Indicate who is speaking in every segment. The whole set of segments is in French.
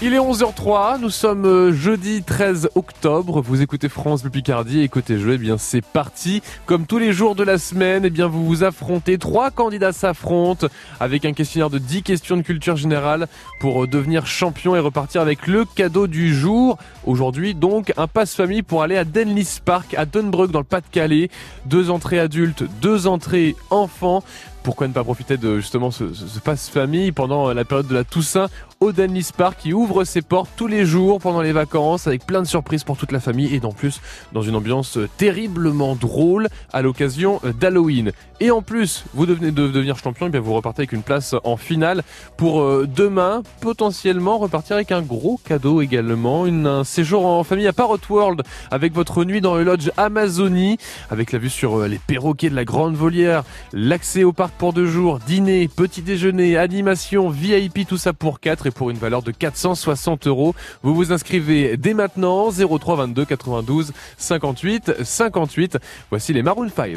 Speaker 1: Il est 11h03, nous sommes euh, jeudi 13 octobre, vous écoutez France Bleu Picardie et côté jeu, eh bien c'est parti. Comme tous les jours de la semaine, eh bien vous vous affrontez, trois candidats s'affrontent avec un questionnaire de 10 questions de culture générale pour euh, devenir champion et repartir avec le cadeau du jour. Aujourd'hui donc un passe-famille pour aller à Denlis Park à Dunbrook dans le Pas-de-Calais. Deux entrées adultes, deux entrées enfants pourquoi ne pas profiter de justement ce, passe-famille pendant la période de la Toussaint au Park qui ouvre ses portes tous les jours pendant les vacances avec plein de surprises pour toute la famille et en plus dans une ambiance terriblement drôle à l'occasion d'Halloween. Et en plus, vous devenez de devenir champion, et bien vous repartez avec une place en finale pour euh, demain, potentiellement repartir avec un gros cadeau également, une, un séjour en famille à Parrot World avec votre nuit dans le lodge Amazonie, avec la vue sur euh, les perroquets de la Grande Volière, l'accès au parc pour deux jours, dîner, petit déjeuner, animation, VIP, tout ça pour quatre et pour une valeur de 460 euros. Vous vous inscrivez dès maintenant 03 22 92 58 58. Voici les Maroon 5.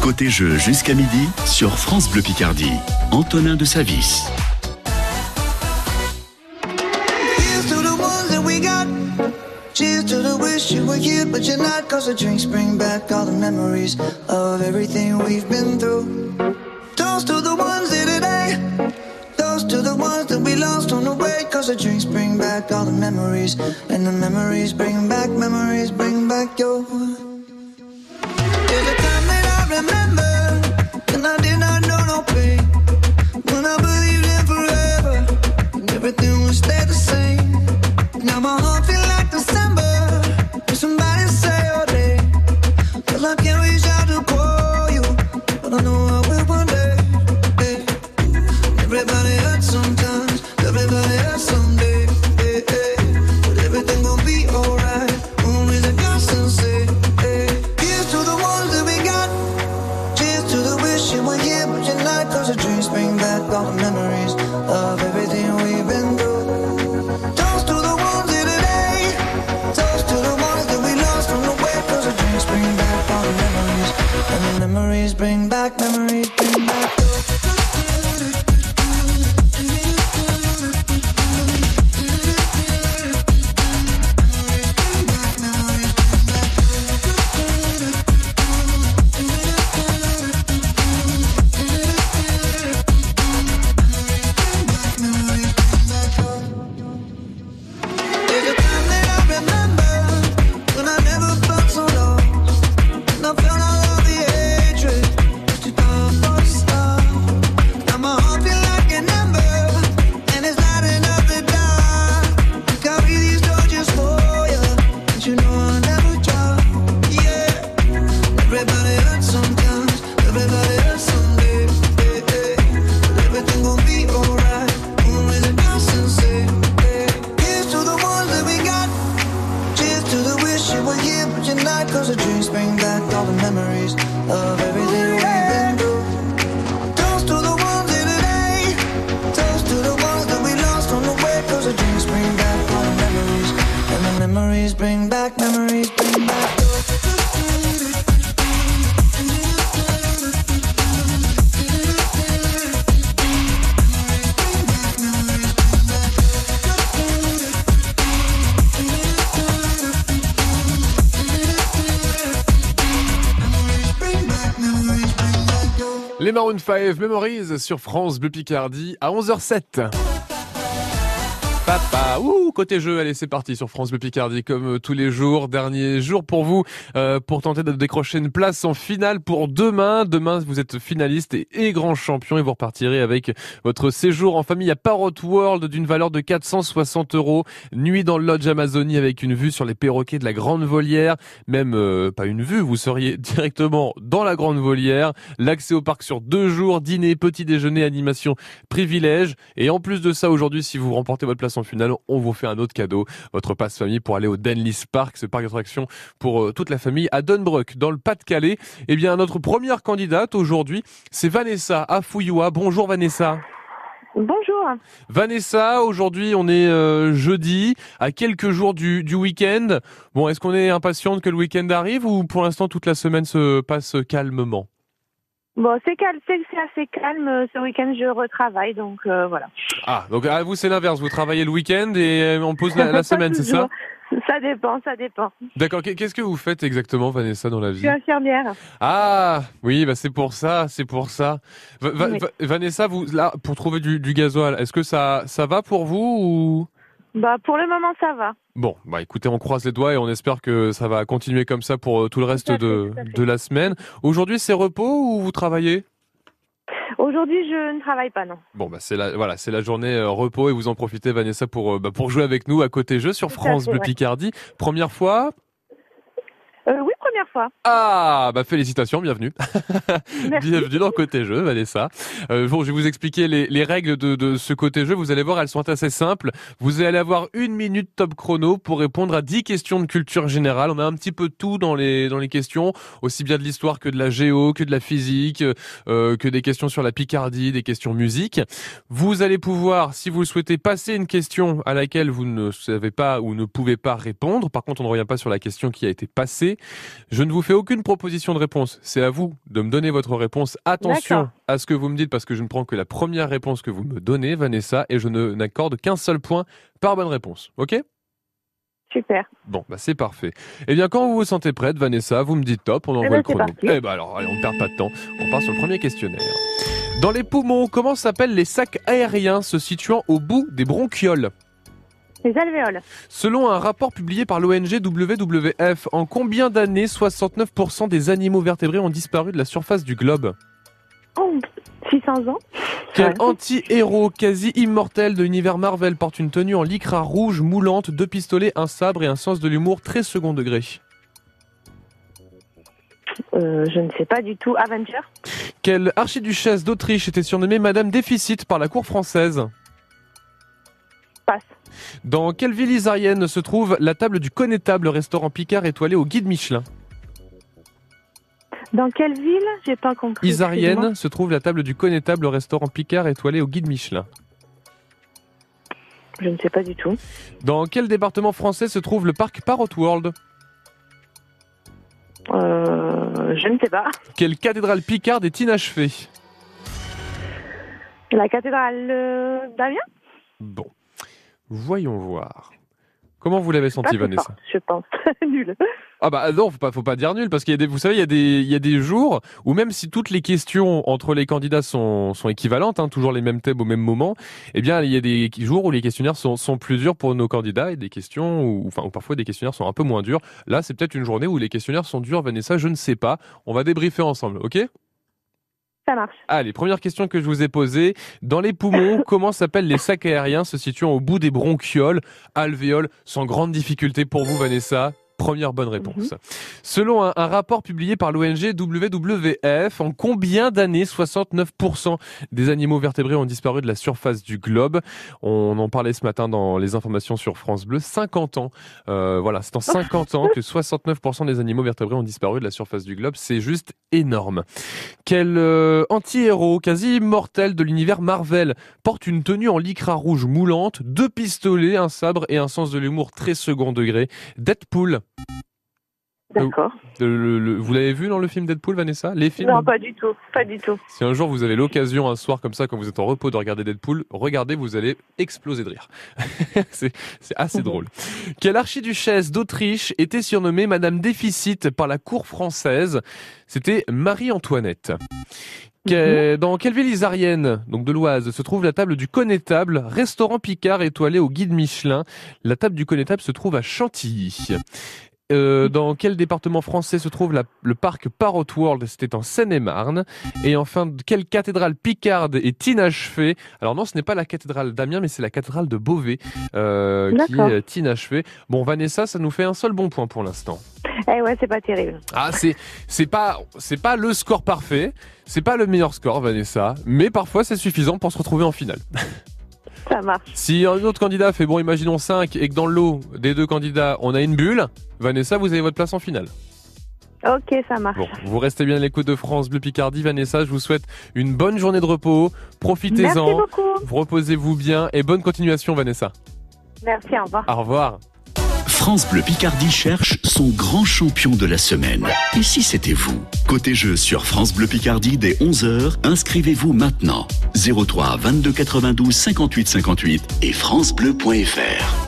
Speaker 2: Côté jeu jusqu'à midi sur France Bleu Picardie. Antonin de Savis. Cheers to the wish you were here, but you're not. Cause the drinks bring back all the memories of everything we've been through. Toast to the ones to the ones that we lost on the way. Cause the drinks bring back all the memories. And the memories bring back, memories bring back your. There's a time that I remember. And I did not know no pain. When I believed in forever. And everything would stay the same.
Speaker 1: Maroon 5 Memories sur France Bleu Picardie à 11h07. Ouh, côté jeu, allez c'est parti sur France Bleu Picardie comme euh, tous les jours, dernier jour pour vous euh, pour tenter de décrocher une place en finale pour demain. Demain vous êtes finaliste et, et grand champion et vous repartirez avec votre séjour en famille à Parrot World d'une valeur de 460 euros. Nuit dans le lodge Amazonie avec une vue sur les perroquets de la Grande Volière, même euh, pas une vue, vous seriez directement dans la Grande Volière. L'accès au parc sur deux jours, dîner, petit déjeuner, animation, privilège et en plus de ça aujourd'hui si vous remportez votre place en finale, on vous fait un autre cadeau, votre passe famille pour aller au Denlis Park, ce parc d'attractions pour euh, toute la famille à Dunbrook, dans le Pas-de-Calais. Eh bien, notre première candidate aujourd'hui, c'est Vanessa Afouyoua. Bonjour Vanessa.
Speaker 3: Bonjour.
Speaker 1: Vanessa, aujourd'hui on est euh, jeudi, à quelques jours du, du week-end. Bon, est-ce qu'on est impatiente que le week-end arrive ou pour l'instant toute la semaine se passe calmement?
Speaker 3: Bon, c'est calme, c'est assez calme. Ce week-end, je retravaille, donc euh, voilà.
Speaker 1: Ah, donc à vous c'est l'inverse, vous travaillez le week-end et euh, on pose la, semaine, c'est ça?
Speaker 3: Ça dépend, ça dépend.
Speaker 1: D'accord, qu'est- qu'est-ce que vous faites exactement Vanessa dans la
Speaker 3: Je
Speaker 1: vie?
Speaker 3: suis infirmière.
Speaker 1: Ah, oui, bah c'est pour ça, c'est pour ça. Va- va-
Speaker 3: Oui.
Speaker 1: va- Vanessa, vous là pour trouver du, du gasoil, est-ce que ça ça va pour vous ou?
Speaker 3: Bah, pour le moment, ça va.
Speaker 1: Bon, bah écoutez, on croise les doigts et on espère que ça va continuer comme ça pour euh, tout le reste
Speaker 3: fait,
Speaker 1: de, de la semaine. Aujourd'hui, c'est repos ou vous travaillez?
Speaker 3: Aujourd'hui, je ne travaille pas, non.
Speaker 1: Bon, bah c'est la voilà, c'est la journée euh, repos et vous en profitez, Vanessa, pour euh, bah, pour jouer avec nous à côté jeu sur
Speaker 3: Tout
Speaker 1: France
Speaker 3: fait,
Speaker 1: Bleu
Speaker 3: ouais.
Speaker 1: Picardie. Première fois?
Speaker 3: Euh, oui, première fois.
Speaker 1: Ah, bah félicitations, bienvenue.
Speaker 3: Merci.
Speaker 1: Bienvenue dans Côté Jeu, Vanessa. Euh, bon, je vais vous expliquer les, les règles de, de ce Côté Jeu. Vous allez voir, elles sont assez simples. Vous allez avoir une minute top chrono pour répondre à 10 questions de culture générale. On a un petit peu tout dans les, dans les questions, aussi bien de l'histoire que de la géo, que de la physique, euh, que des questions sur la Picardie, des questions musique. Vous allez pouvoir, si vous le souhaitez, passer une question à laquelle vous ne savez pas ou ne pouvez pas répondre. Par contre, on ne revient pas sur la question qui a été passée. Je ne vous fais aucune proposition de réponse. C'est à vous de me donner votre réponse. Attention à ce que vous me dites parce que je ne prends que la première réponse que vous me donnez, Vanessa, et je ne n'accorde qu'un seul point par bonne réponse. Ok?
Speaker 3: Super.
Speaker 1: Bon, bah c'est parfait. Eh bien, quand vous vous sentez prête, Vanessa, vous me dites top, on envoie
Speaker 3: ben,
Speaker 1: le chrono. Eh ben alors, allez, on ne perd pas de temps. On part sur le premier questionnaire. Dans les poumons, comment s'appellent les sacs aériens se situant au bout des bronchioles?
Speaker 3: Les alvéoles.
Speaker 1: Selon un rapport publié par l'ONG WWF, en combien d'années 69% des animaux vertébrés ont disparu de la surface du globe?
Speaker 3: Oh, 600 ans.
Speaker 1: Quel
Speaker 3: Ouais.
Speaker 1: anti-héros quasi immortel de l'univers Marvel porte une tenue en lycra rouge moulante, deux pistolets, un sabre et un sens de l'humour très second degré?
Speaker 3: Euh, je ne sais pas du tout. Avenger.
Speaker 1: Quelle archiduchesse d'Autriche était surnommée Madame Déficit par la cour française?
Speaker 3: Passe.
Speaker 1: Dans quelle ville isarienne se trouve la table du connétable restaurant Picard étoilé au guide Michelin
Speaker 3: Dans quelle ville J'ai pas compris.
Speaker 1: Isarienne se trouve la table du connétable restaurant Picard étoilé au guide Michelin.
Speaker 3: Je ne sais pas du tout.
Speaker 1: Dans quel département français se trouve le parc Parrot World
Speaker 3: Euh, je ne sais pas.
Speaker 1: Quelle cathédrale Picard est inachevée?
Speaker 3: La cathédrale euh, d'Amiens?
Speaker 1: Bon, voyons voir. Comment vous l'avez senti,
Speaker 3: très
Speaker 1: Vanessa
Speaker 3: je pense. Nul.
Speaker 1: Ah bah non, faut pas, faut pas dire nul parce qu'il y a des, vous savez, il y a des, il y a des jours où même si toutes les questions entre les candidats sont, sont équivalentes, hein, toujours les mêmes thèmes au même moment, eh bien il y a des jours où les questionnaires sont, sont plus durs pour nos candidats et des questions où, enfin, où parfois des questionnaires sont un peu moins durs. Là, c'est peut-être une journée où les questionnaires sont durs, Vanessa, je ne sais pas. On va débriefer ensemble, ok?
Speaker 3: Ça marche.
Speaker 1: Allez, première question que je vous ai posée. Dans les poumons, comment s'appellent les sacs aériens se situant au bout des bronchioles, alvéoles, sans grande difficulté pour vous, Vanessa? Première bonne réponse. Selon un, un rapport publié par l'ONG WWF, en combien d'années 69% des animaux vertébrés ont disparu de la surface du globe? On en parlait ce matin dans les informations sur France Bleu. 50 ans. Euh, voilà, c'est en 50 ans que 69% des animaux vertébrés ont disparu de la surface du globe. C'est juste énorme. Quel euh, anti-héros quasi immortel de l'univers Marvel porte une tenue en lycra rouge moulante, deux pistolets, un sabre et un sens de l'humour très second degré? Deadpool.
Speaker 3: D'accord.
Speaker 1: Le- le- vous l'avez vu dans le film Deadpool, Vanessa? Les films?
Speaker 3: Non, pas du tout. Pas du tout.
Speaker 1: Si un jour vous avez l'occasion, un soir comme ça, quand vous êtes en repos, de regarder Deadpool, regardez, vous allez exploser de rire. c'est assez
Speaker 3: Mhm.
Speaker 1: drôle. Quelle archiduchesse d'Autriche était surnommée Madame Déficit par la cour française? C'était Marie-Antoinette. Que- Dans quelle ville isarienne, donc de l'Oise, se trouve la table du Connétable, restaurant Picard étoilé au guide Michelin? La table du Connétable se trouve à Chantilly. Euh, dans quel département français se trouve la- le parc Parrot World? C'était en Seine-et-Marne. Et enfin, quelle cathédrale picarde est inachevée Alors non, ce n'est pas la cathédrale d'Amiens, mais c'est la cathédrale de Beauvais euh, qui est inachevée. Bon, Vanessa, ça nous fait un seul bon point pour l'instant.
Speaker 3: Eh ouais, c'est pas terrible.
Speaker 1: Ah, c'est c'est pas c'est pas le score parfait, c'est pas le meilleur score, Vanessa, mais parfois c'est suffisant pour se retrouver en finale.
Speaker 3: Ça marche.
Speaker 1: Si un autre candidat fait bon, imaginons 5 et que dans le lot des deux candidats, on a une bulle, Vanessa, vous avez votre place en finale.
Speaker 3: Ok, ça marche.
Speaker 1: Bon, vous restez bien à l'écoute de France Bleu Picardie, Vanessa. Je vous souhaite une bonne journée de repos.
Speaker 3: Merci
Speaker 1: Profitez-en.
Speaker 3: beaucoup.
Speaker 1: Reposez-vous bien et bonne continuation, Vanessa.
Speaker 3: Merci, au revoir.
Speaker 1: Au revoir.
Speaker 4: France Bleu Picardie cherche son grand champion de la semaine. Et si c'était vous? Côté jeu sur France Bleu Picardie dès 11h, inscrivez-vous maintenant. 03 22 92 58 58 et francebleu.fr.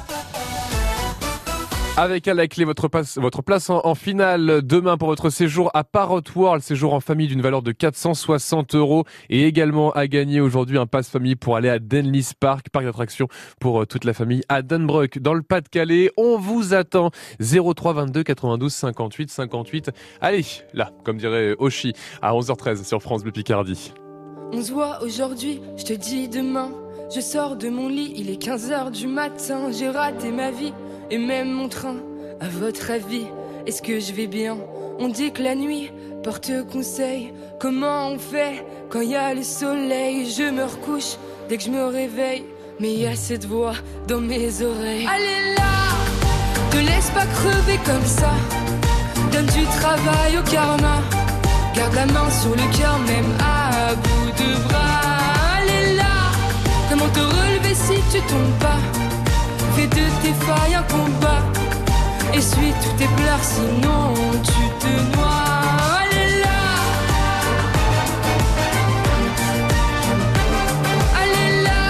Speaker 1: Avec à la clé votre, passe- votre place en, finale demain pour votre séjour à Parrot World, séjour en famille d'une valeur de 460 euros et également à gagner aujourd'hui un passe famille pour aller à Denlis Park, parc d'attractions pour euh, toute la famille à Dunbrook dans le Pas-de-Calais. On vous attend 03 22 92 58 58. Allez, là, comme dirait Oshi à 11h13 sur France Bleu Picardie.
Speaker 5: On se voit aujourd'hui, je te dis demain. Je sors de mon lit, il est 15h du matin. J'ai raté ma vie et même mon train. À votre avis, est-ce que je vais bien? On dit que la nuit porte conseil. Comment on fait quand il y a le soleil? Je me recouche dès que je me réveille. Mais il y a cette voix dans mes oreilles. Allez là, te laisse pas crever comme ça. Donne du travail au karma. Garde la main sur le cœur, même à bout de bras. Allez là, comment te relever si tu tombes pas? De tes failles un combat. Essuie tous tes pleurs, sinon tu te noies. Allez là, allez là.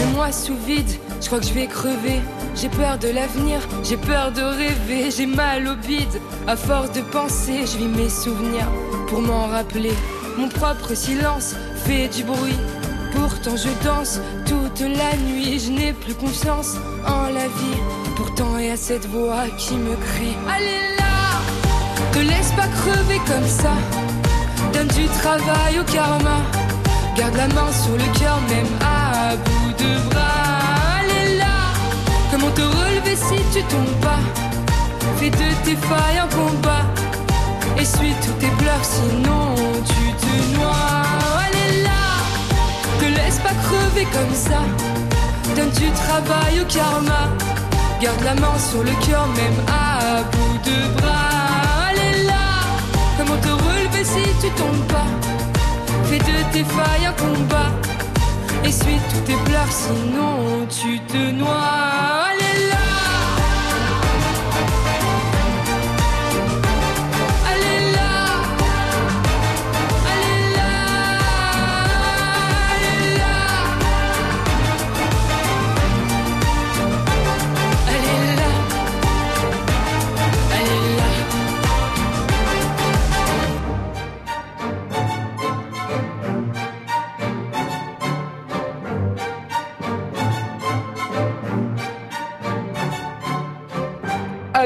Speaker 5: Le mois sous vide, je crois que je vais crever. J'ai peur de l'avenir, j'ai peur de rêver, j'ai mal au bide. À force de penser, je vis mes souvenirs pour m'en rappeler. Mon propre silence fait du bruit. Pourtant je danse toute la nuit, je n'ai plus confiance en la vie. Pourtant il y a cette voix qui me crie. Allez là, te laisse pas crever comme ça. Donne du travail au karma. Garde la main sur le cœur, même à bout de bras. Allez là, comment te relever si tu tombes pas? Fais de tes failles un combat. Essuie tous tes pleurs, sinon comme ça. Donne du travail au karma. Garde la main sur le cœur, même à bout de bras. Allez là, comment te relever si tu tombes pas? Fais de tes failles un combat. Essuie tous tes pleurs, sinon tu te noies.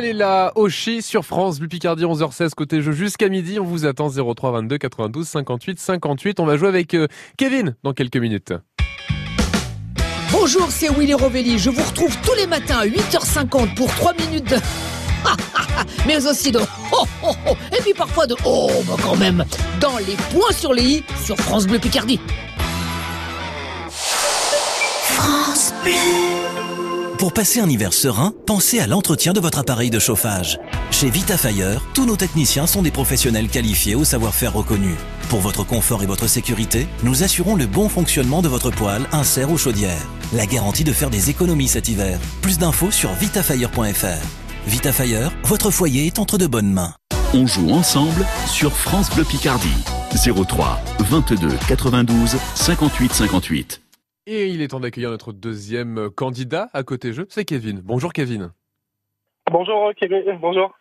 Speaker 5: Allez là,
Speaker 1: Oshi sur France, Bleu Picardie 11h16 côté jeu jusqu'à midi. On vous attend 03 22 92 58 58. On va jouer avec euh, Kevin dans quelques minutes.
Speaker 6: Bonjour, c'est Willy Rovelli. Je vous retrouve tous les matins à 8h50 pour 3 minutes de... Mais aussi de... Oh, oh, oh. Et puis parfois de... Oh, bah quand même. Dans les points sur les i sur France Bleu Picardie.
Speaker 7: Pour passer un hiver serein, pensez à l'entretien de votre appareil de chauffage. Chez Vitafire, tous nos techniciens sont des professionnels qualifiés au savoir-faire reconnu. Pour votre confort et votre sécurité, nous assurons le bon fonctionnement de votre poêle, insert ou chaudière. La garantie de faire des économies cet hiver. Plus d'infos sur vitafire.fr. Vitafire, votre foyer est entre de bonnes mains.
Speaker 4: On joue ensemble sur France Bleu Picardie. 03 22 92 58 58.
Speaker 1: Et il est temps d'accueillir notre deuxième candidat à côté jeu, c'est Kevin. Bonjour Kevin.
Speaker 8: Bonjour Kevin, bonjour.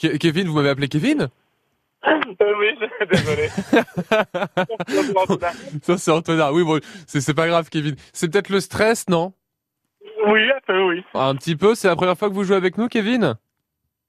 Speaker 1: Kevin, vous m'avez appelé Kevin?
Speaker 8: Euh, oui, désolé.
Speaker 1: Ça c'est Antonin. Oui, bon, c'est c'est pas grave Kevin. C'est peut-être le stress, non?
Speaker 8: Oui, un peu, oui.
Speaker 1: Un petit peu, c'est la première fois que vous jouez avec nous Kevin?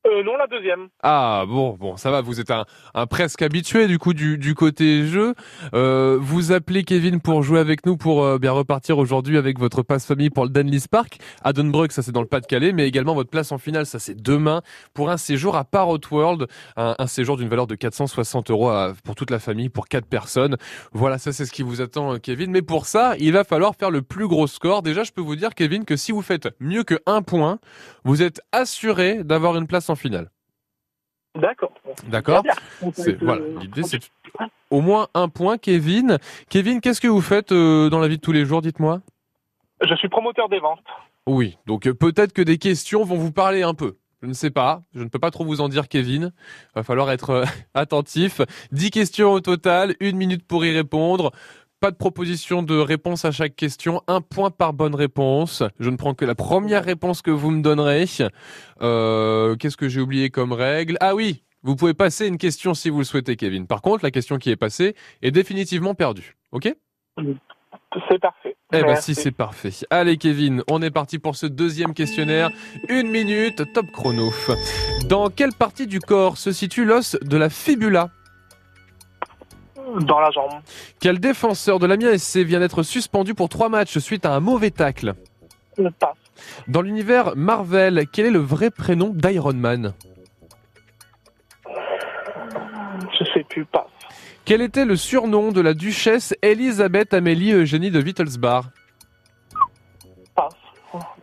Speaker 8: Euh, non, la deuxième.
Speaker 1: Ah bon, bon, ça va, vous êtes un, presque habitué du coup du, côté jeu. Euh, vous appelez Kevin pour jouer avec nous pour euh, bien repartir aujourd'hui avec votre passe famille pour le Danley Park à Dunbrook, ça c'est dans le Pas-de-Calais, mais également votre place en finale, ça c'est demain pour un séjour à Parrot World, un, séjour d'une valeur de 460 euros pour toute la famille, pour quatre personnes. Voilà, ça c'est ce qui vous attend Kevin. Mais pour ça, il va falloir faire le plus gros score. Déjà, je peux vous dire Kevin que si vous faites mieux que un point, vous êtes assuré d'avoir une place en finale.
Speaker 8: D'accord.
Speaker 1: D'accord. C'est-
Speaker 8: Euh,
Speaker 1: Voilà, l'idée c'est au moins un point, Kevin. Kevin, qu'est-ce que vous faites euh, dans la vie de tous les jours, dites-moi?
Speaker 8: Je suis promoteur des ventes.
Speaker 1: Oui, donc euh, peut-être que des questions vont vous parler un peu. Je ne sais pas, je ne peux pas trop vous en dire, Kevin. Va falloir être euh, attentif. 10 questions au total, une minute pour y répondre. Pas de proposition de réponse à chaque question, un point par bonne réponse. Je ne prends que la première réponse que vous me donnerez. Euh, Qu'est-ce que j'ai oublié comme règle? Ah oui, vous pouvez passer une question si vous le souhaitez, Kevin. Par contre, la question qui est passée est définitivement perdue. Ok?
Speaker 8: C'est parfait.
Speaker 1: eh ben si c'est parfait. Allez Kevin, on est parti pour ce deuxième questionnaire. Une minute, top chrono. Dans quelle partie du corps se situe l'os de la fibula?
Speaker 8: Dans la jambe.
Speaker 1: Quel défenseur de l'Amiens SC vient d'être suspendu pour trois matchs suite à un mauvais tacle
Speaker 8: passe.
Speaker 1: Dans l'univers Marvel, quel est le vrai prénom d'Iron Man
Speaker 8: Je sais plus, passe.
Speaker 1: Quel était le surnom de la duchesse Elisabeth Amélie Eugénie de Wittelsbach
Speaker 8: Passe.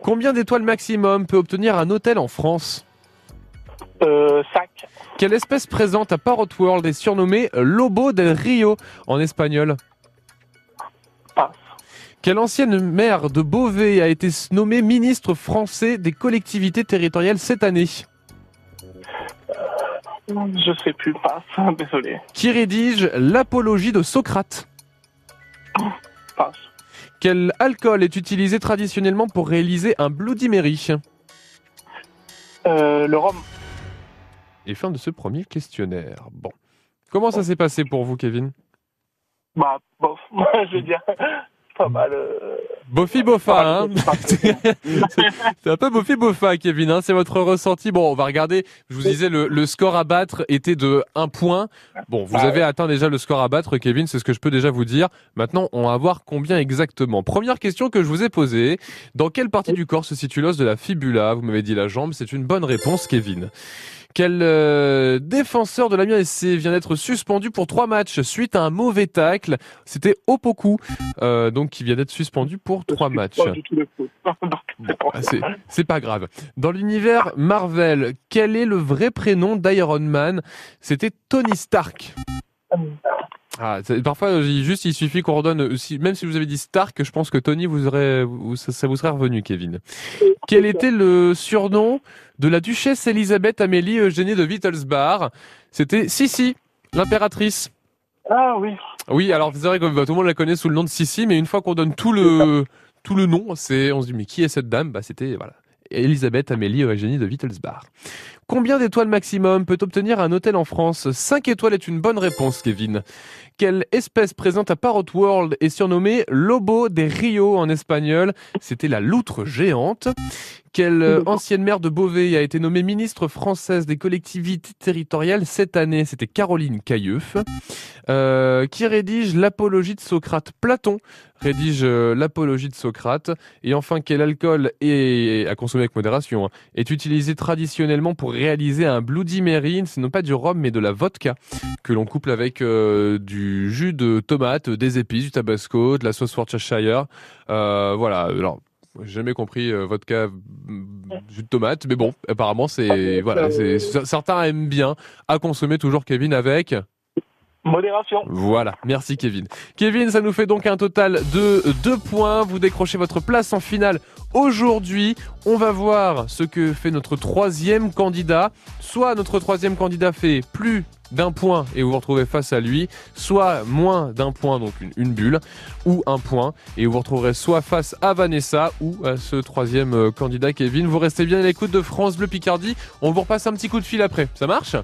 Speaker 1: Combien d'étoiles maximum peut obtenir un hôtel en France
Speaker 8: Euh.
Speaker 1: Quelle espèce présente à Parrot World est surnommée Lobo del Rio en espagnol?
Speaker 8: Passe.
Speaker 1: Quelle ancienne maire de Beauvais a été nommée ministre français des collectivités territoriales cette année?
Speaker 8: Je sais plus, passe. Désolé.
Speaker 1: Qui rédige l'apologie de Socrate?
Speaker 8: Passe.
Speaker 1: Quel alcool est utilisé traditionnellement pour réaliser un Bloody Mary?
Speaker 8: Euh, le rhum.
Speaker 1: Et fin de ce premier questionnaire. Bon. Comment ça s'est passé pour vous, Kevin?
Speaker 8: Bah, bof. je veux dire, pas mal. euh,
Speaker 1: Bofi Bofa, hein C'est un peu Bofi Bofa, Kevin, hein, c'est votre ressenti. Bon, on va regarder. Je vous disais, le, le score à battre était de 1 point. Bon, vous
Speaker 8: Ah
Speaker 1: avez atteint déjà le score à battre, Kevin, c'est ce que je peux déjà vous dire. Maintenant, on va voir combien exactement. Première question que je vous ai posée. Dans quelle partie du corps se situe l'os de la fibula? Vous m'avez dit la jambe, c'est une bonne réponse, Kevin. Quel euh, défenseur de l'Amiens SC vient d'être suspendu pour trois matchs suite à un mauvais tacle C'était Opoku, euh, donc qui vient d'être suspendu pour trois matchs. Ah, c'est, c'est pas grave. Dans l'univers Marvel, quel est le vrai prénom d'Iron Man? C'était Tony Stark. Ah, parfois, juste, il suffit qu'on redonne, si- même si vous avez dit Stark, je pense que Tony, vous aurez, vous- ça, ça vous serait revenu, Kevin. Quel était le surnom de la duchesse Elisabeth Amélie Eugénie de Wittelsbach? C'était Sissi, l'impératrice.
Speaker 8: Ah oui.
Speaker 1: Oui, alors c'est vrai que bah, tout le monde la connaît sous le nom de Sissi, mais une fois qu'on donne tout le tout le nom, c'est on se dit mais qui est cette dame? Bah c'était voilà Elisabeth Amélie Eugénie de Wittelsbach. Combien d'étoiles maximum peut obtenir un hôtel en France? 5 étoiles est une bonne réponse, Kevin. Quelle espèce présente à Parrot World est surnommée Lobo des Rio en espagnol? C'était la loutre géante. Quelle euh, ancienne maire de Beauvais a été nommée ministre française des collectivités territoriales cette année? C'était Caroline Cailleuf. Euh, qui rédige l'apologie de Socrate? Platon rédige euh, l'apologie de Socrate. Et enfin, quel alcool est, à consommer avec modération hein, est utilisé traditionnellement pour réaliser un Bloody Mary Ce n'est pas du rhum, mais de la vodka que l'on couple avec euh, du jus de tomate, des épices, du tabasco, de la sauce Worcestershire. Euh, voilà. Alors, j'ai jamais compris euh, vodka jus de tomate, mais bon, apparemment c'est voilà, c'est certains aiment bien à consommer toujours Kevin avec
Speaker 8: Modération.
Speaker 1: voilà, merci Kevin. Kevin, ça nous fait donc un total de 2 points. Vous décrochez votre place en finale aujourd'hui. On va voir ce que fait notre troisième candidat. Soit notre troisième candidat fait plus d'un point et vous vous retrouvez face à lui, soit moins d'un point, donc une, une bulle, ou un point, et vous vous retrouverez soit face à Vanessa ou à ce troisième euh, candidat Kevin. Vous restez bien à l'écoute de France Bleu Picardie. On vous repasse un petit coup de fil après. Ça marche?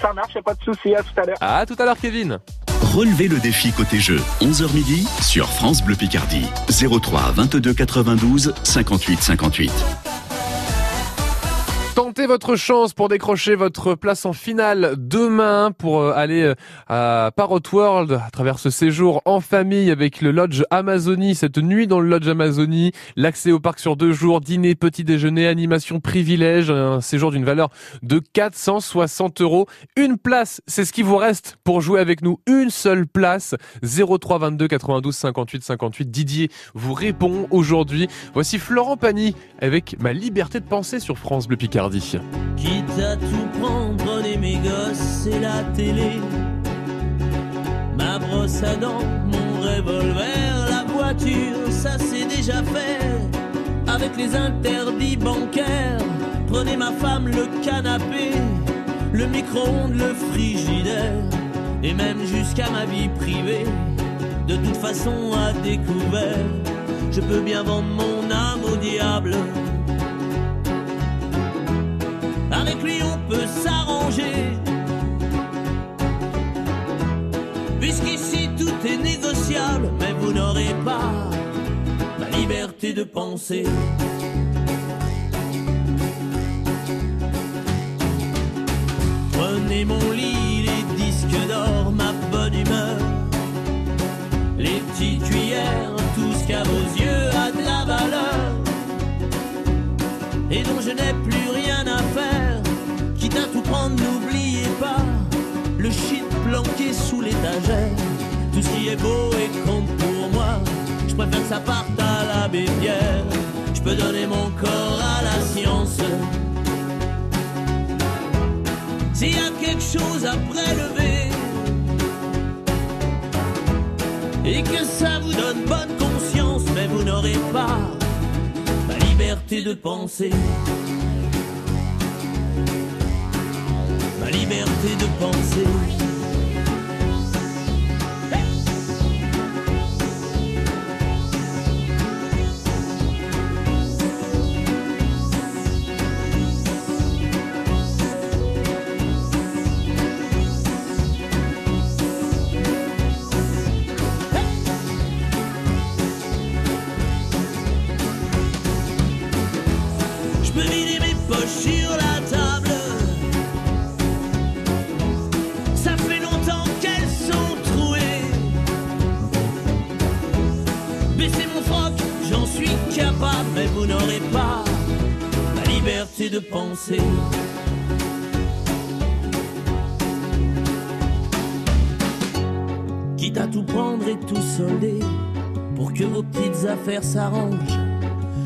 Speaker 8: Ça marche, pas de souci. À tout à l'heure.
Speaker 1: À tout à l'heure Kevin.
Speaker 4: Relevez le défi côté jeu, 11h midi sur France Bleu Picardie. 03 22 92 58 58.
Speaker 1: Tentez votre chance pour décrocher votre place en finale demain pour euh, aller euh, à Parrot World à travers ce séjour en famille avec le Lodge Amazonie, cette nuit dans le Lodge Amazonie, l'accès au parc sur deux jours, dîner, petit déjeuner, animation privilège, un séjour d'une valeur de 460 euros. Une place, c'est ce qui vous reste pour jouer avec nous. Une seule place, 03 22 92 58 58. Didier vous répond aujourd'hui. Voici Florent Pagny avec Ma liberté de penser sur France Bleu Picardie.
Speaker 9: Quitte à tout prendre, les mes gosses et la télé. Ma brosse à dents, mon revolver, la voiture, ça c'est déjà fait. Avec les interdits bancaires, prenez ma femme, le canapé, le micro-ondes, le frigidaire, et même jusqu'à ma vie privée. De toute façon, à découvert, je peux bien vendre mon âme au diable. Avec lui, on peut s'arranger. Puisqu'ici tout est négociable, mais vous n'aurez pas la liberté de penser. Prenez mon lit, les disques d'or, ma bonne humeur, les petites cuillères, tout ce qu'à vos yeux a de la valeur et dont je n'ai plus. À tout prendre, n'oubliez pas le shit planqué sous l'étagère. Tout ce qui est beau et compte pour moi, je préfère que ça parte à la bébière. Je peux donner mon corps à la science. S'il y a quelque chose à prélever et que ça vous donne bonne conscience, mais vous n'aurez pas la liberté de penser. De penser. Quitte à tout prendre et tout solder pour que vos petites affaires s'arrangent.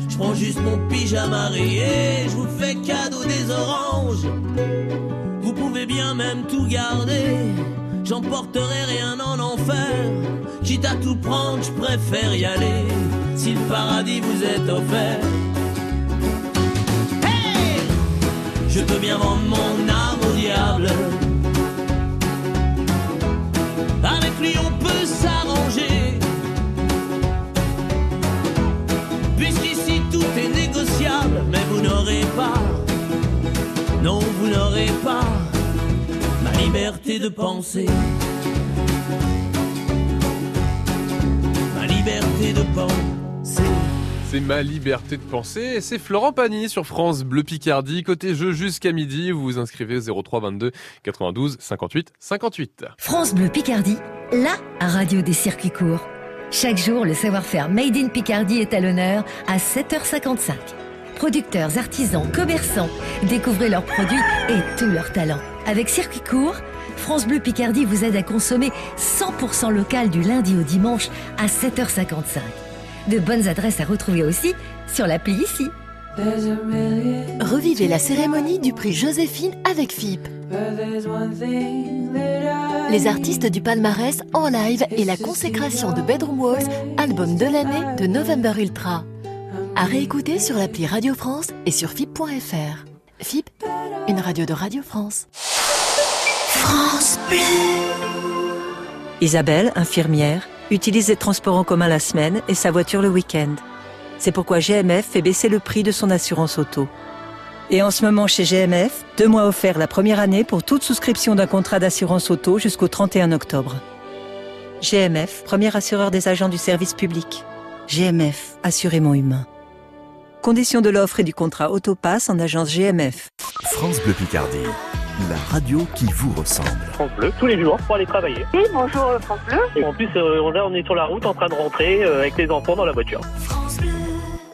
Speaker 9: Je prends juste mon pyjama rayé, je vous fais cadeau des oranges. Vous pouvez bien même tout garder, j'emporterai rien en enfer. Quitte à tout prendre, je préfère y aller, si le paradis vous est offert. Je peux bien vendre mon âme au diable. Avec lui on peut s'arranger. Puisqu'ici tout est négociable, mais vous n'aurez pas, non vous n'aurez pas ma liberté de penser. Ma liberté de penser.
Speaker 1: C'est ma liberté de penser. C'est Florent Pagny sur France Bleu Picardie. Côté jeu jusqu'à midi, vous vous inscrivez 03 22 92 58 58.
Speaker 10: France Bleu Picardie, la radio des circuits courts. Chaque jour, le savoir-faire Made in Picardie est à l'honneur à 7h55. Producteurs, artisans, commerçants, découvrez leurs produits et tous leurs talents. Avec Circuit Court, France Bleu Picardie vous aide à consommer 100% local du lundi au dimanche à 7h55. De bonnes adresses à retrouver aussi sur l'appli ici.
Speaker 11: Revivez la cérémonie du prix Joséphine avec FIP. Les artistes du palmarès en live et la consécration de Bedroom Walls, album de l'année de November Ultra. À réécouter sur l'appli Radio France et sur FIP.fr. FIP, une radio de Radio France.
Speaker 12: France Isabelle, infirmière, utilise les transports en commun la semaine et sa voiture le week-end. C'est pourquoi GMF fait baisser le prix de son assurance auto. Et en ce moment chez GMF, deux mois offerts la première année pour toute souscription d'un contrat d'assurance auto jusqu'au 31 octobre. GMF, premier assureur des agents du service public. GMF, assurément humain. Conditions de l'offre et du contrat Autopass en agence GMF.
Speaker 13: France Bleu Picardie, la radio qui vous ressemble.
Speaker 8: France Bleu, tous les jours pour aller travailler.
Speaker 3: Oui, bonjour euh, France Bleu.
Speaker 8: Et en plus, euh, là, on est sur la route en train de rentrer euh, avec les enfants dans la voiture.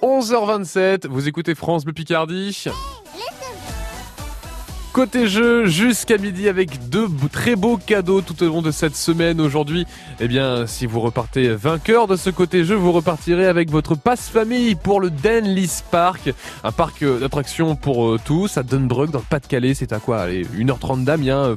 Speaker 1: 11h27, vous écoutez France Bleu Picardie. Côté jeu, jusqu'à midi avec deux très beaux cadeaux tout au long de cette semaine. Aujourd'hui, eh bien, si vous repartez vainqueur de ce côté jeu, vous repartirez avec votre passe famille pour le Denlis Park, un parc euh, d'attractions pour euh, tous à Dunbrug dans le Pas-de-Calais. C'est à quoi Allez, 1h30 d'Amiens,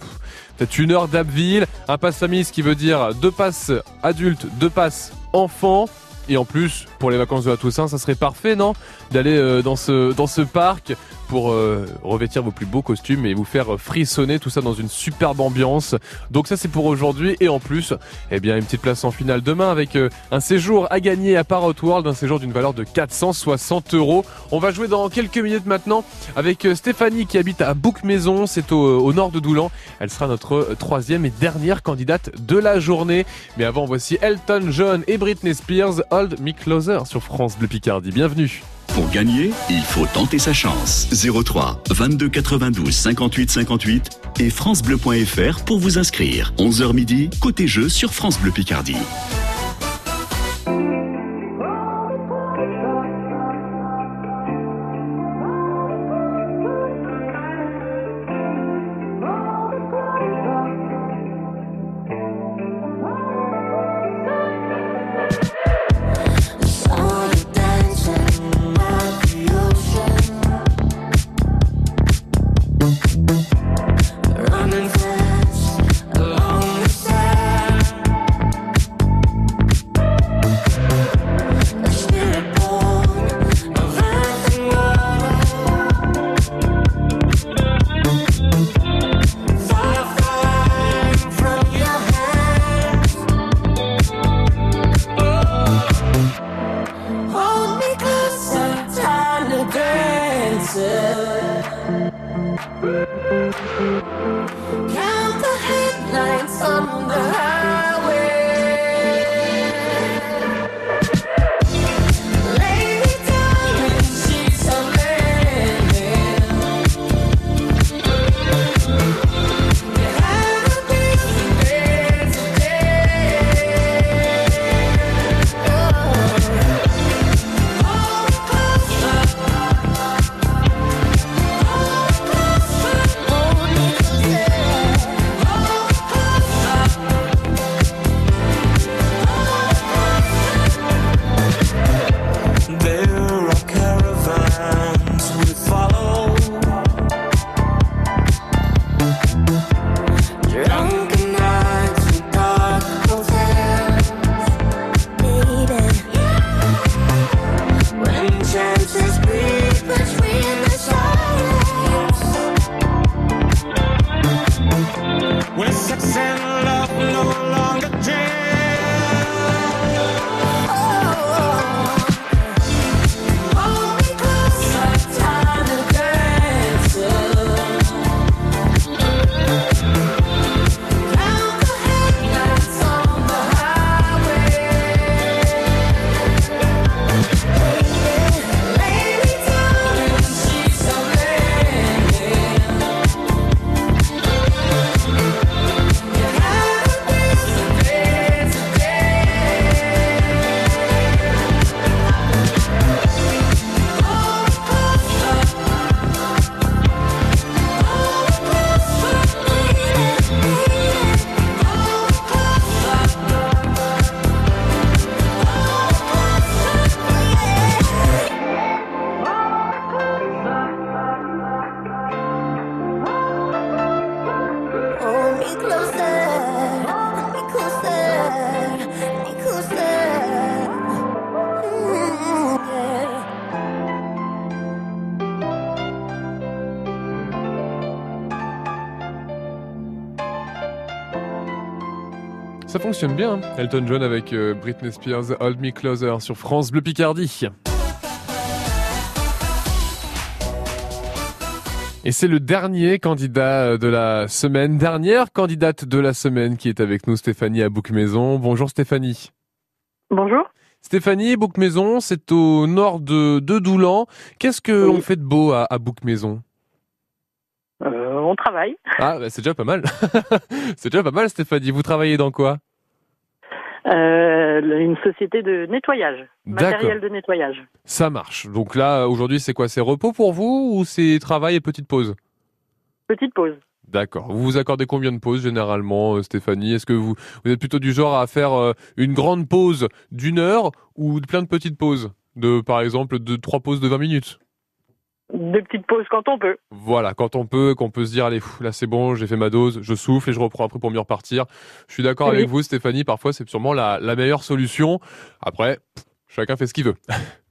Speaker 1: peut-être une heure d'Abbeville. Un passe famille, ce qui veut dire deux passes adultes, deux passes enfants. Et en plus, pour les vacances de la Toussaint, ça serait parfait, non? D'aller euh, dans ce dans ce parc pour euh, revêtir vos plus beaux costumes et vous faire frissonner tout ça dans une superbe ambiance. Donc ça c'est pour aujourd'hui et en plus, eh bien une petite place en finale demain avec euh, un séjour à gagner à Parrot World, un séjour d'une valeur de 460 euros. On va jouer dans quelques minutes maintenant avec euh, Stéphanie qui habite à Bouc-Maison, c'est au, nord de Doulan. Elle sera notre euh, troisième et dernière candidate de la journée. Mais avant, voici Elton John et Britney Spears, Hold Me Closer sur France Bleu Picardie. Bienvenue.
Speaker 4: Pour gagner, il faut tenter sa chance. 03 22 92 58 58 et francebleu.fr pour vous inscrire. 11h midi, côté jeu sur France Bleu Picardie.
Speaker 1: Fonctionne bien, hein. Elton John avec euh, Britney Spears, Hold Me Closer sur France Bleu Picardie. Et c'est le dernier candidat euh, de la semaine, dernière candidate de la semaine qui est avec nous, Stéphanie à Bouc-Maison. Bonjour Stéphanie.
Speaker 14: Bonjour.
Speaker 1: Stéphanie, Bouc-Maison, c'est au nord de, de Doulan. Qu'est-ce que on fait de beau à, à Bouc-Maison?
Speaker 14: Euh, on travaille.
Speaker 1: Ah, bah, c'est déjà pas mal. c'est déjà pas mal Stéphanie. Vous travaillez dans quoi?
Speaker 14: Euh, une société de nettoyage,
Speaker 1: D'accord.
Speaker 14: matériel de nettoyage.
Speaker 1: Ça marche. Donc là, aujourd'hui, c'est quoi? C'est repos pour vous ou c'est travail et petite pause?
Speaker 14: Petite pause.
Speaker 1: D'accord. Vous vous accordez combien de pauses généralement, euh, Stéphanie? Est-ce que vous, vous êtes plutôt du genre à faire euh, une grande pause d'une heure ou de plein de petites pauses? De, par exemple, de trois pauses de 20 minutes?
Speaker 14: Des petites pauses quand on peut.
Speaker 1: Voilà, quand on peut, qu'on peut se dire, allez, là c'est bon, j'ai fait ma dose, je souffle et je reprends après pour mieux repartir. Je suis d'accord
Speaker 14: Oui.
Speaker 1: avec vous, Stéphanie, parfois c'est sûrement la, la meilleure solution. Après, chacun fait ce qu'il veut.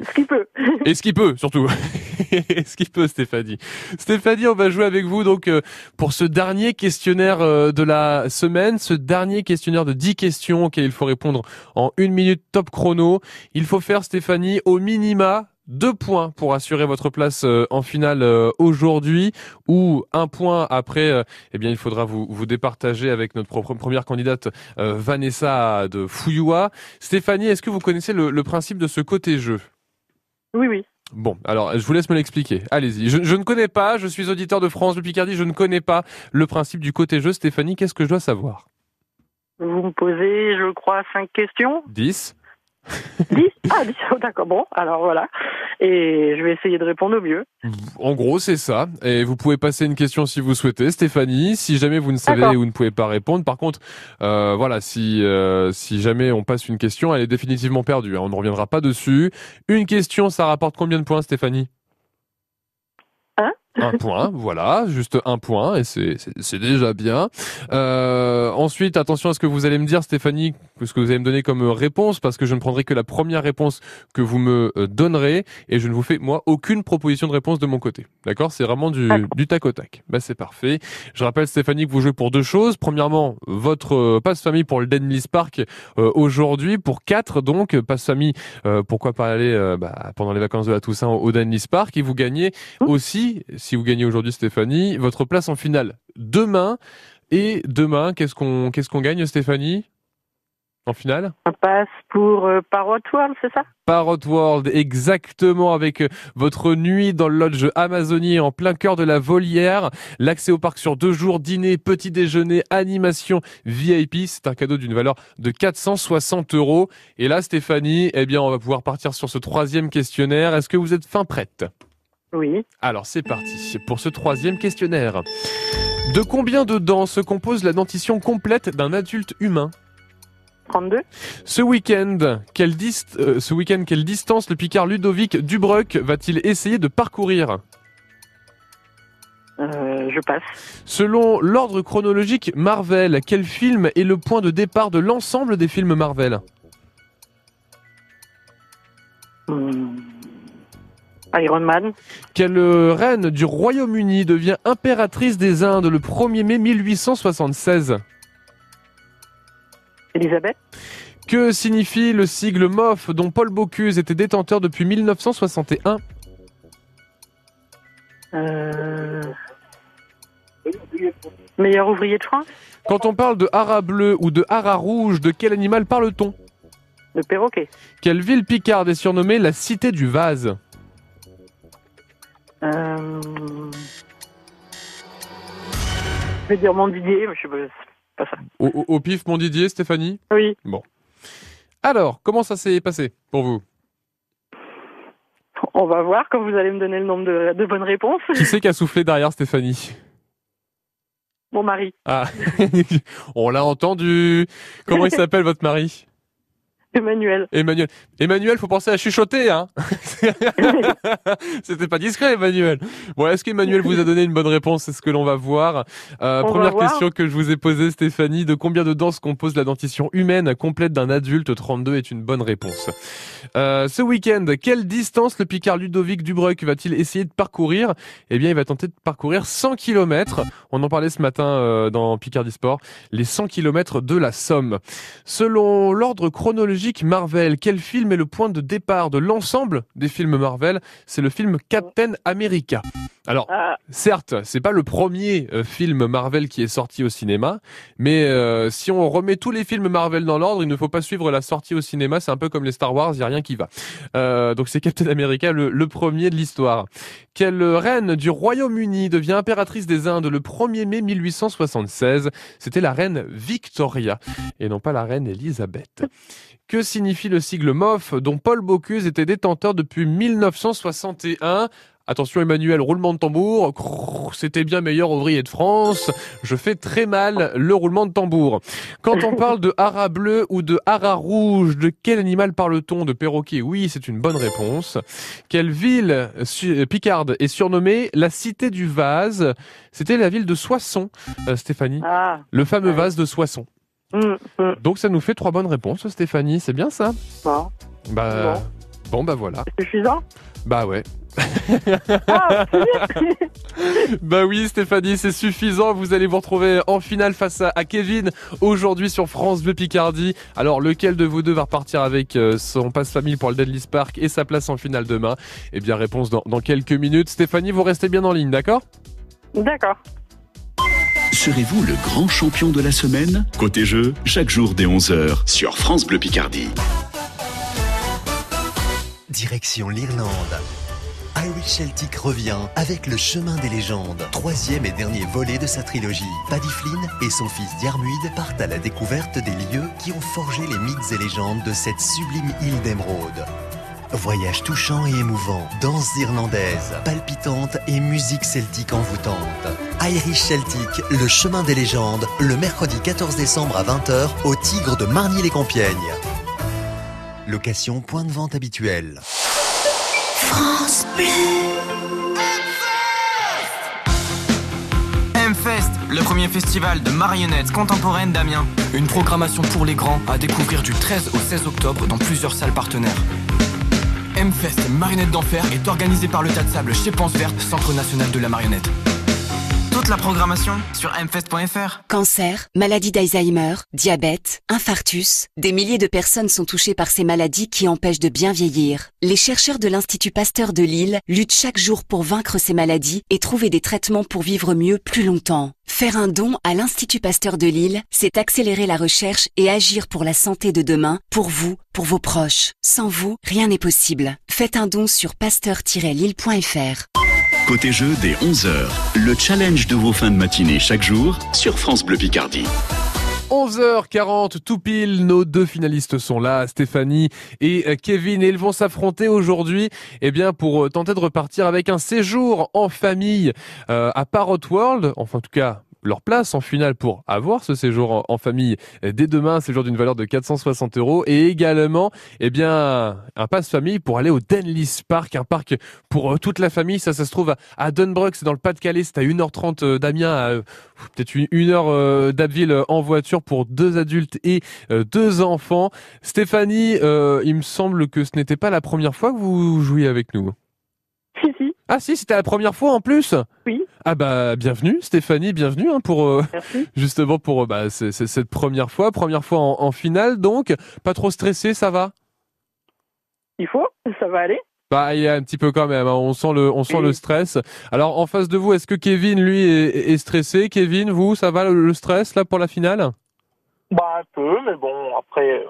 Speaker 14: Ce qui peut.
Speaker 1: Et ce qu'il peut, surtout. Et ce qu'il peut, Stéphanie. Stéphanie, on va jouer avec vous donc euh, pour ce dernier questionnaire euh, de la semaine, ce dernier questionnaire de 10 questions auxquelles il faut répondre en une minute top chrono. Il faut faire, Stéphanie, au minima deux points pour assurer votre place euh, en finale euh, aujourd'hui ou un point après euh, eh bien il faudra vous vous départager avec notre propre première candidate Vanessa de Fouilloua. Stéphanie, est-ce que vous connaissez le- le principe de ce côté jeu?
Speaker 14: Oui, oui.
Speaker 1: Bon, alors je vous laisse me l'expliquer. Allez-y. Je, je ne connais pas, je suis auditeur de France de Picardie, je ne connais pas le principe du côté jeu. Stéphanie, qu'est-ce que je dois savoir?
Speaker 14: Vous me posez, je crois, cinq questions?
Speaker 1: 10.
Speaker 14: 10 Ah, 10, oh, d'accord, bon, alors voilà. Et je vais essayer de répondre au mieux.
Speaker 1: En gros, c'est ça. Et vous pouvez passer une question si vous souhaitez, Stéphanie. Si jamais vous ne savez ou ne pouvez pas répondre, par contre, euh, voilà, si euh, si jamais on passe une question, elle est définitivement perdue. hein. On ne reviendra pas dessus. Une question, ça rapporte combien de points, Stéphanie?
Speaker 14: Un.
Speaker 1: Point, voilà, juste un point, et c'est déjà bien. Euh, ensuite, attention à ce que vous allez me dire, Stéphanie, ce que vous allez me donner comme réponse, parce que je ne prendrai que la première réponse que vous me euh, donnerez, et je ne vous fais, moi, aucune proposition de réponse de mon côté. D'accord? C'est vraiment du, du tac au tac. Bah, c'est parfait. Je rappelle, Stéphanie, que vous jouez pour deux choses. Premièrement, votre euh, passe-famille pour le Denlis Park euh, aujourd'hui, pour quatre, donc, passe-famille, euh, pourquoi pas aller euh, bah, pendant les vacances de la Toussaint au Denlis Park, et vous gagnez aussi, si vous gagnez aujourd'hui, Stéphanie, votre place en finale demain. Et demain, qu'est-ce qu'on qu'est-ce qu'on gagne, Stéphanie En finale?
Speaker 14: On passe pour euh, Parrot World, c'est ça?
Speaker 1: Parrot World, exactement, avec euh, votre nuit dans le lodge Amazonie en plein cœur de la volière. L'accès au parc sur deux jours, dîner, petit déjeuner, animation VIP. C'est un cadeau d'une valeur de 460 euros. Et là, Stéphanie, eh bien, on va pouvoir partir sur ce troisième questionnaire. Est-ce que vous êtes fin prête?
Speaker 14: Oui.
Speaker 1: Alors, c'est parti pour ce troisième questionnaire. De combien de dents se compose la dentition complète d'un adulte humain?
Speaker 14: 32.
Speaker 1: Ce week-end, quelle, dist- euh, ce week-end, quelle distance le Picard Ludovic Dubruck va-t-il essayer de parcourir?
Speaker 14: Euh, je passe.
Speaker 1: Selon l'ordre chronologique Marvel, quel film est le point de départ de l'ensemble des films Marvel?
Speaker 14: Hmm. Iron Man.
Speaker 1: Quelle reine du Royaume-Uni devient impératrice des Indes le 1er mai 1876
Speaker 14: Elisabeth.
Speaker 1: Que signifie le sigle MOF dont Paul Bocuse était détenteur depuis 1961
Speaker 14: Euh... Meilleur ouvrier de France.
Speaker 1: Quand on parle de haras bleu ou de haras rouge, de quel animal parle-t-on?
Speaker 14: Le perroquet.
Speaker 1: Quelle ville picarde est surnommée la cité du vase?
Speaker 14: Euh... Je vais dire Montdidier, mais je sais pas, ça.
Speaker 1: au, au- au pif, mon Didier, Stéphanie?
Speaker 14: Oui.
Speaker 1: Bon. Alors, comment ça s'est passé pour vous?
Speaker 14: On va voir quand vous allez me donner le nombre de, de bonnes réponses.
Speaker 1: Qui c'est qui a soufflé derrière Stéphanie?
Speaker 14: Mon mari.
Speaker 1: Ah, on l'a entendu. Comment il s'appelle votre mari?
Speaker 14: Emmanuel.
Speaker 1: Emmanuel. Emmanuel, faut penser à chuchoter, hein. C'était pas discret, Emmanuel. Bon, est-ce qu'Emmanuel vous a donné une bonne réponse? C'est ce que l'on va voir. Euh,
Speaker 14: va
Speaker 1: première
Speaker 14: voir.
Speaker 1: question que je vous ai posée, Stéphanie. De combien de dents se compose la dentition humaine complète d'un adulte? 32 est une bonne réponse. Euh, ce week-end, quelle distance le Picard Ludovic Dubruck va-t-il essayer de parcourir? Eh bien, il va tenter de parcourir 100 km. On en parlait ce matin euh, dans Picardie Sport. Les 100 km de la Somme. Selon l'ordre chronologique Marvel, quel film est le point de départ de l'ensemble des films Marvel? C'est le film Captain America. Alors,
Speaker 14: Ah.
Speaker 1: certes, c'est pas le premier euh, film Marvel qui est sorti au cinéma, mais euh, si on remet tous les films Marvel dans l'ordre, il ne faut pas suivre la sortie au cinéma. C'est un peu comme les Star Wars, il y a rien qui va. Euh, donc c'est Captain America, le, le premier de l'histoire. Quelle reine du Royaume-Uni devient impératrice des Indes le 1er mai 1876 C'était la reine Victoria et non pas la reine Elisabeth. Que signifie le sigle MOF dont Paul Bocuse était détenteur depuis 1961 Attention Emmanuel, roulement de tambour. C'était bien meilleur ouvrier de France. Je fais très mal le roulement de tambour. Quand on parle de haras bleu ou de haras rouge, de quel animal parle-t-on De perroquet? Oui, c'est une bonne réponse. Quelle ville picarde est surnommée la cité du vase? C'était la ville de Soissons, euh, Stéphanie.
Speaker 14: Ah.
Speaker 1: Le fameux vase de Soissons.
Speaker 14: Hum, hum.
Speaker 1: Donc ça nous fait trois bonnes réponses, Stéphanie. C'est bien ça?
Speaker 14: Bon.
Speaker 1: Bah bon, bah voilà.
Speaker 14: C'est suffisant
Speaker 1: Bah ouais.
Speaker 14: Ah,
Speaker 1: Bah oui, Stéphanie, c'est suffisant. Vous allez vous retrouver en finale face à, à Kevin aujourd'hui sur France Bleu Picardie. Alors, lequel de vous deux va repartir avec euh, son passe-famille pour le Deadly Park et sa place en finale demain? Eh bien, réponse dans, dans quelques minutes. Stéphanie, vous restez bien en ligne, d'accord?
Speaker 14: D'accord.
Speaker 4: Serez-vous le grand champion de la semaine? Côté jeu, chaque jour dès 11h sur France Bleu Picardie.
Speaker 15: Direction l'Irlande. Irish Celtic revient avec Le Chemin des légendes, troisième et dernier volet de sa trilogie. Paddy Flynn et son fils Diarmuid partent à la découverte des lieux qui ont forgé les mythes et légendes de cette sublime île d'Émeraude. Voyage touchant et émouvant, danses irlandaises, palpitantes et musique celtique envoûtante. Irish Celtic, Le Chemin des légendes, le mercredi 14 décembre à 20h au Tigre de Marny-les-Compiègnes. Location point de vente habituel.
Speaker 16: France.
Speaker 17: M-Fest, le premier festival de marionnettes contemporaines d'Amiens. Une programmation pour les grands à découvrir du 13 au 16 octobre dans plusieurs salles partenaires. M-Fest Marionnettes d'Enfer est organisé par le Tas de Sable chez Pense Verte, Centre National de la Marionnette. La programmation sur mfest.fr.
Speaker 18: Cancer, maladie d'Alzheimer, diabète, infarctus, des milliers de personnes sont touchées par ces maladies qui empêchent de bien vieillir. Les chercheurs de l'Institut Pasteur de Lille luttent chaque jour pour vaincre ces maladies et trouver des traitements pour vivre mieux plus longtemps. Faire un don à l'Institut Pasteur de Lille, c'est accélérer la recherche et agir pour la santé de demain, pour vous, pour vos proches. Sans vous, rien n'est possible. Faites un don sur pasteur-lille.fr.
Speaker 4: Côté jeu dès 11h, le challenge de vos fins de matinée chaque jour sur France Bleu Picardie.
Speaker 1: 11h40, tout pile, nos deux finalistes sont là, Stéphanie et euh, Kevin, et ils vont s'affronter aujourd'hui, eh bien, pour euh, tenter de repartir avec un séjour en famille euh, à Parrot World, enfin en tout cas leur place en finale pour avoir ce séjour en, en famille dès demain, un séjour d'une valeur de 460 euros et également eh bien un passe famille pour aller au Denlis Park, un parc pour euh, toute la famille. Ça, ça se trouve à, à Dunbrook, c'est dans le Pas-de-Calais, c'est à 1h30 euh, d'Amiens, à peut-être une, une heure euh, d'Abbeville en voiture pour deux adultes et deux enfants. Stéphanie, euh, il me semble que ce n'était pas la première fois que vous jouiez avec nous.
Speaker 14: Si, si.
Speaker 1: Ah si, c'était la première fois en plus?
Speaker 14: Oui.
Speaker 1: Ah bah bienvenue Stéphanie, bienvenue hein, pour euh, justement pour euh, bah, c'est- cette première fois, première fois en, en finale donc, pas trop stressé, ça va?
Speaker 14: Il faut, ça va aller.
Speaker 1: Bah il y a un petit peu quand même, hein, on sent le on sent le stress. Alors en face de vous, est-ce que Kevin lui est, est stressé? Kevin, vous, ça va le, le stress là pour la finale?
Speaker 8: Bah, un peu, mais bon, après, euh,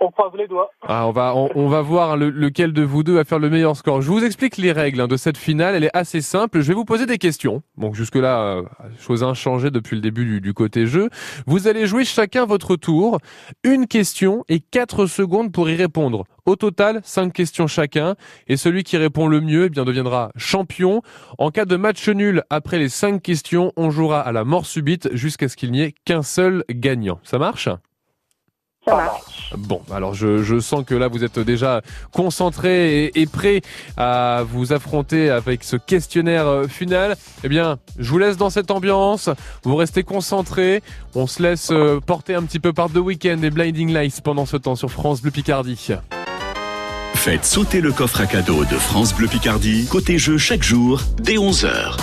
Speaker 8: on croise les doigts.
Speaker 1: Ah, on va, on, on va voir le- lequel de vous deux va faire le meilleur score. Je vous explique les règles hein, de cette finale. Elle est assez simple. Je vais vous poser des questions. Donc jusque là, chose inchangée depuis le début du, du côté jeu. Vous allez jouer chacun votre tour. Une question et quatre secondes pour y répondre. Au total, cinq questions chacun. Et celui qui répond le mieux, eh bien, deviendra champion. En cas de match nul après les cinq questions, on jouera à la mort subite jusqu'à ce qu'il n'y ait qu'un seul gagnant. Ça marche?
Speaker 14: Ça marche.
Speaker 1: Bon, alors je, je sens que là vous êtes déjà concentré et, et prêt à vous affronter avec ce questionnaire euh, final. Eh bien, je vous laisse dans cette ambiance. Vous restez concentrés. On se laisse euh, porter un petit peu par The Weeknd et Blinding Lights pendant ce temps sur France Bleu Picardie.
Speaker 4: Faites sauter le coffre à cadeau de France Bleu Picardie, côté jeu chaque jour dès 11h.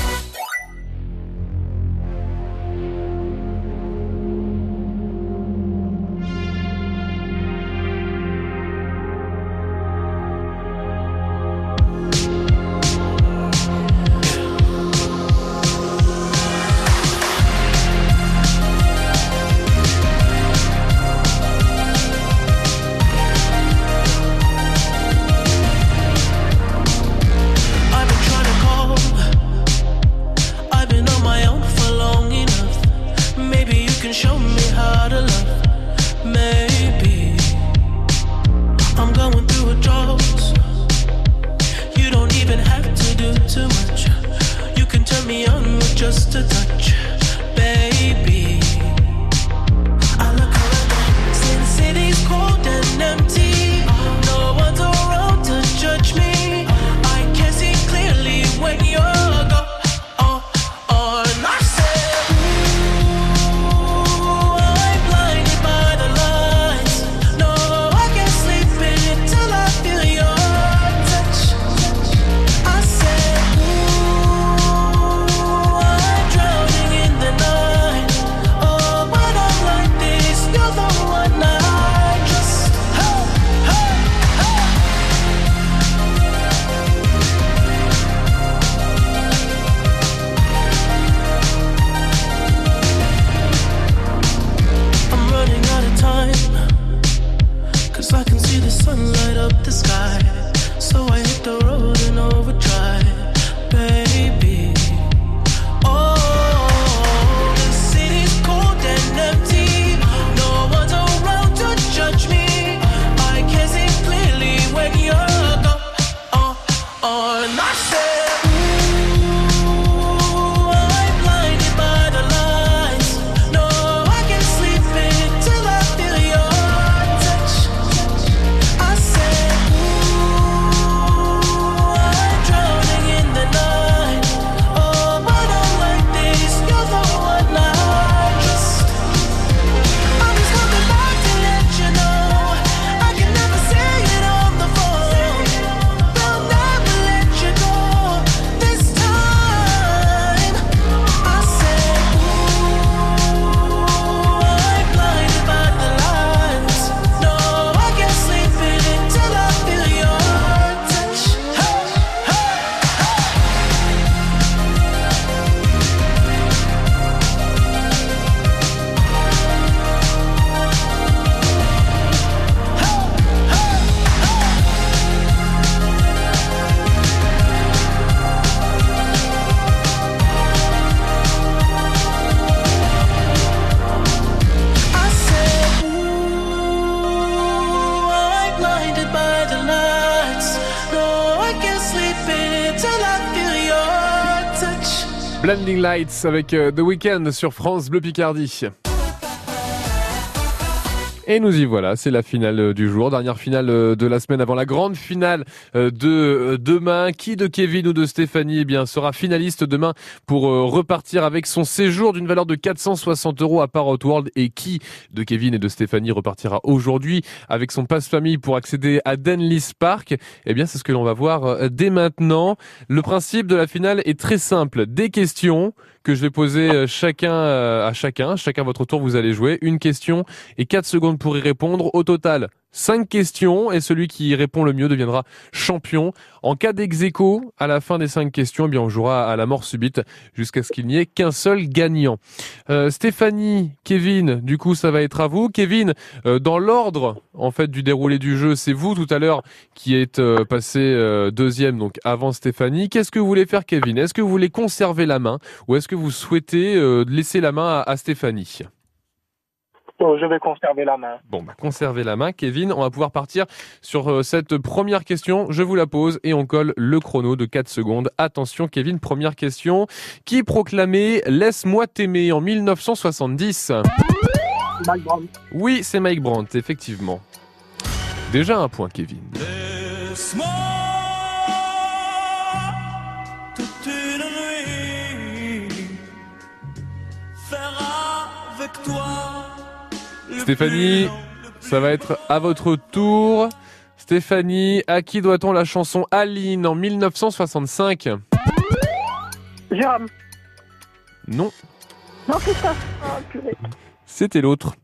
Speaker 1: Blending Lights avec euh, The Weeknd sur France Bleu Picardie. Et nous y voilà, c'est la finale euh, du jour, dernière finale euh, de la semaine avant la grande finale euh, de demain. Qui de Kevin ou de Stéphanie eh bien, sera finaliste demain pour repartir avec son séjour d'une valeur de 460 euros à Parrot World? Et qui de Kevin et de Stéphanie repartira aujourd'hui avec son passe-famille pour accéder à Denlis Park? Eh bien, c'est ce que l'on va voir dès maintenant. Le principe de la finale est très simple. Des questions que je vais poser euh, chacun euh, à chacun. Chacun à votre tour, vous allez jouer une question et 4 secondes pour y répondre. Au total, 5 questions et celui qui répond le mieux deviendra champion. En cas dex à la fin des 5 questions, eh bien on jouera à la mort subite jusqu'à ce qu'il n'y ait qu'un seul gagnant. Euh, Stéphanie, Kevin, du coup ça va être à vous. Kevin, euh, dans l'ordre en fait du déroulé du jeu, c'est vous tout à l'heure qui êtes euh, passé deuxième, donc avant Stéphanie. Qu'est-ce que vous voulez faire, Kevin? Est-ce que vous voulez conserver la main ou est-ce que vous souhaitez laisser la main à Stéphanie?
Speaker 8: Oh, je vais conserver la main.
Speaker 1: Bon, bah, conservez la main, Kevin. On va pouvoir partir sur euh, cette première question. Je vous la pose et on colle le chrono de 4 secondes. Attention, Kevin, première question. Qui proclamait Laisse-moi t'aimer en 1970
Speaker 8: Mike Brown.
Speaker 1: Oui, c'est Mike Brandt, effectivement. Déjà un point, Kevin.
Speaker 19: Laisse-moi
Speaker 1: Stéphanie, ça va être à votre tour. Stéphanie, à qui doit-on la chanson Aline en 1965
Speaker 14: Jérôme.
Speaker 1: Non,
Speaker 14: Non, Christophe. Oh, purée.
Speaker 1: c'était l'autre.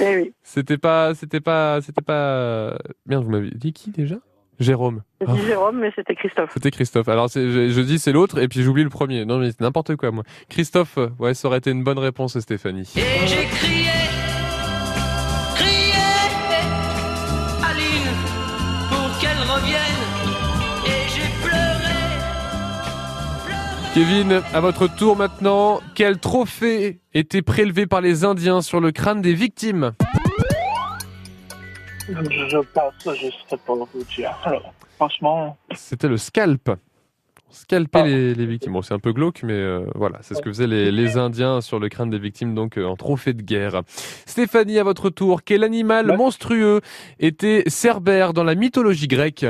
Speaker 14: Eh oui.
Speaker 1: C'était pas, c'était pas, c'était pas. Merde, vous m'avez dit qui déjà? Jérôme.
Speaker 14: J'ai
Speaker 1: Ah,
Speaker 14: dit Jérôme, mais c'était Christophe.
Speaker 1: C'était Christophe. Alors c'est- je, je dis c'est l'autre et puis j'oublie le premier. Non mais c'est n'importe quoi moi. Christophe, euh, ouais, ça aurait été une bonne réponse Stéphanie.
Speaker 19: Et j'ai crié,
Speaker 1: Kevin, à votre tour maintenant. Quel trophée était prélevé par les Indiens sur le crâne des victimes?
Speaker 8: Je pense que je serais pas vous dire. Alors, franchement,
Speaker 1: C'était le scalp. Scalper les, les victimes. Bon, c'est un peu glauque, mais euh, voilà, c'est ce que faisaient les, les Indiens sur le crâne des victimes, donc euh, en trophée de guerre. Stéphanie, à votre tour, quel animal monstrueux était Cerbère dans la mythologie grecque?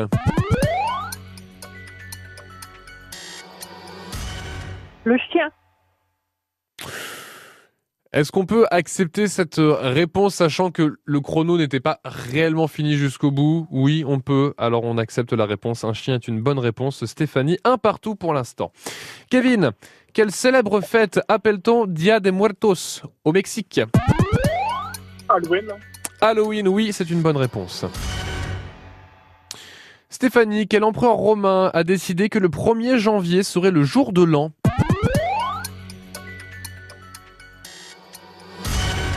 Speaker 14: Le chien.
Speaker 1: Est-ce qu'on peut accepter cette euh, réponse sachant que le chrono n'était pas réellement fini jusqu'au bout? Oui, on peut. Alors on accepte la réponse. Un chien est une bonne réponse. Stéphanie, un partout pour l'instant. Kevin, quelle célèbre fête appelle-t-on Dia de Muertos au Mexique?
Speaker 8: Halloween.
Speaker 1: Halloween, oui, c'est une bonne réponse. Stéphanie, quel empereur romain a décidé que le 1er janvier serait le jour de l'an?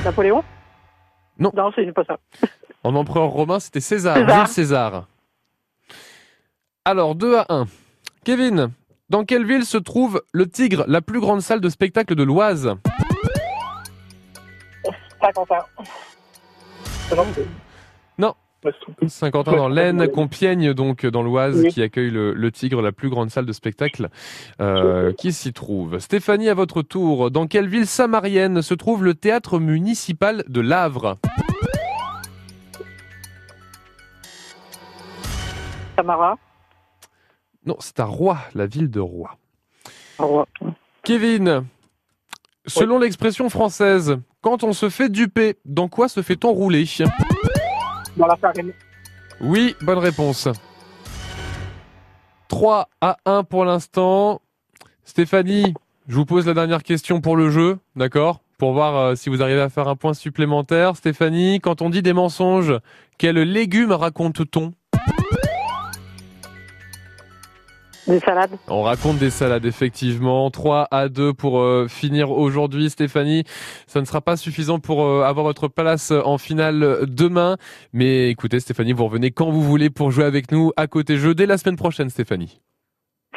Speaker 14: Napoléon
Speaker 1: Non.
Speaker 14: Non, c'est pas ça.
Speaker 1: En empereur romain, c'était César.
Speaker 14: César.
Speaker 1: Jules César. Alors, 2 à 1. Kevin, dans quelle ville se trouve le Tigre, la plus grande salle de spectacle de l'Oise?
Speaker 8: Saint-Quentin. Non.
Speaker 1: Saint-Quentin dans l'Aisne, Compiègne donc dans l'Oise
Speaker 8: Oui.
Speaker 1: qui accueille le, le Tigre, la plus grande salle de spectacle euh, qui s'y trouve. Stéphanie, à votre tour, dans quelle ville samarienne se trouve le théâtre municipal de l'Avre?
Speaker 14: Samara.
Speaker 1: Non, c'est à Roy, la ville de Roy.
Speaker 14: Roy.
Speaker 1: Kevin, selon l'expression française, quand on se fait duper, dans quoi se fait-on rouler? Oui, bonne réponse. 3 à 1 pour l'instant. Stéphanie, je vous pose la dernière question pour le jeu, d'accord? Pour voir euh, si vous arrivez à faire un point supplémentaire. Stéphanie, quand on dit des mensonges, quels légumes raconte-t-on?
Speaker 14: Des salades.
Speaker 1: On raconte des salades, effectivement. 3 à 2 pour euh, finir aujourd'hui, Stéphanie. Ça ne sera pas suffisant pour euh, avoir votre place en finale demain. Mais écoutez, Stéphanie, vous revenez quand vous voulez pour jouer avec nous à côté jeu dès la semaine prochaine, Stéphanie.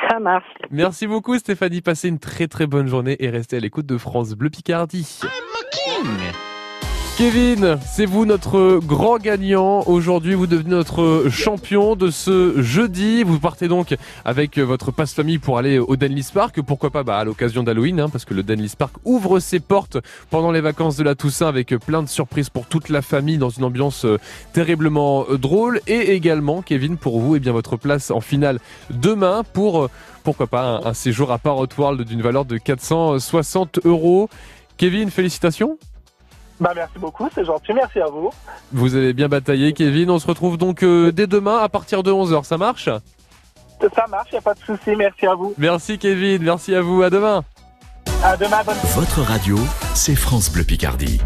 Speaker 14: Ça marche.
Speaker 1: Merci beaucoup, Stéphanie. Passez une très très bonne journée et restez à l'écoute de France Bleu Picardie. Kevin, c'est vous notre grand gagnant. Aujourd'hui, vous devenez notre champion de ce jeudi. Vous partez donc avec votre passe-famille pour aller au Denlis Park. Pourquoi pas bah, à l'occasion d'Halloween, hein, parce que le Denlis Park ouvre ses portes pendant les vacances de la Toussaint avec plein de surprises pour toute la famille dans une ambiance euh, terriblement euh, drôle. Et également, Kevin, pour vous, et bien votre place en finale demain pour, euh, pourquoi pas, un, un séjour à Parrot World d'une valeur de 460 euros. Kevin, félicitations.
Speaker 8: Bah, merci beaucoup, c'est gentil, merci à vous.
Speaker 1: Vous avez bien bataillé, Kevin. On se retrouve donc euh, dès demain à partir de 11h. Ça marche?
Speaker 8: Ça marche, y a pas de souci, merci à vous.
Speaker 1: Merci, Kevin. Merci à vous. À demain.
Speaker 8: À demain, bonne
Speaker 13: Votre radio, c'est France Bleu Picardie.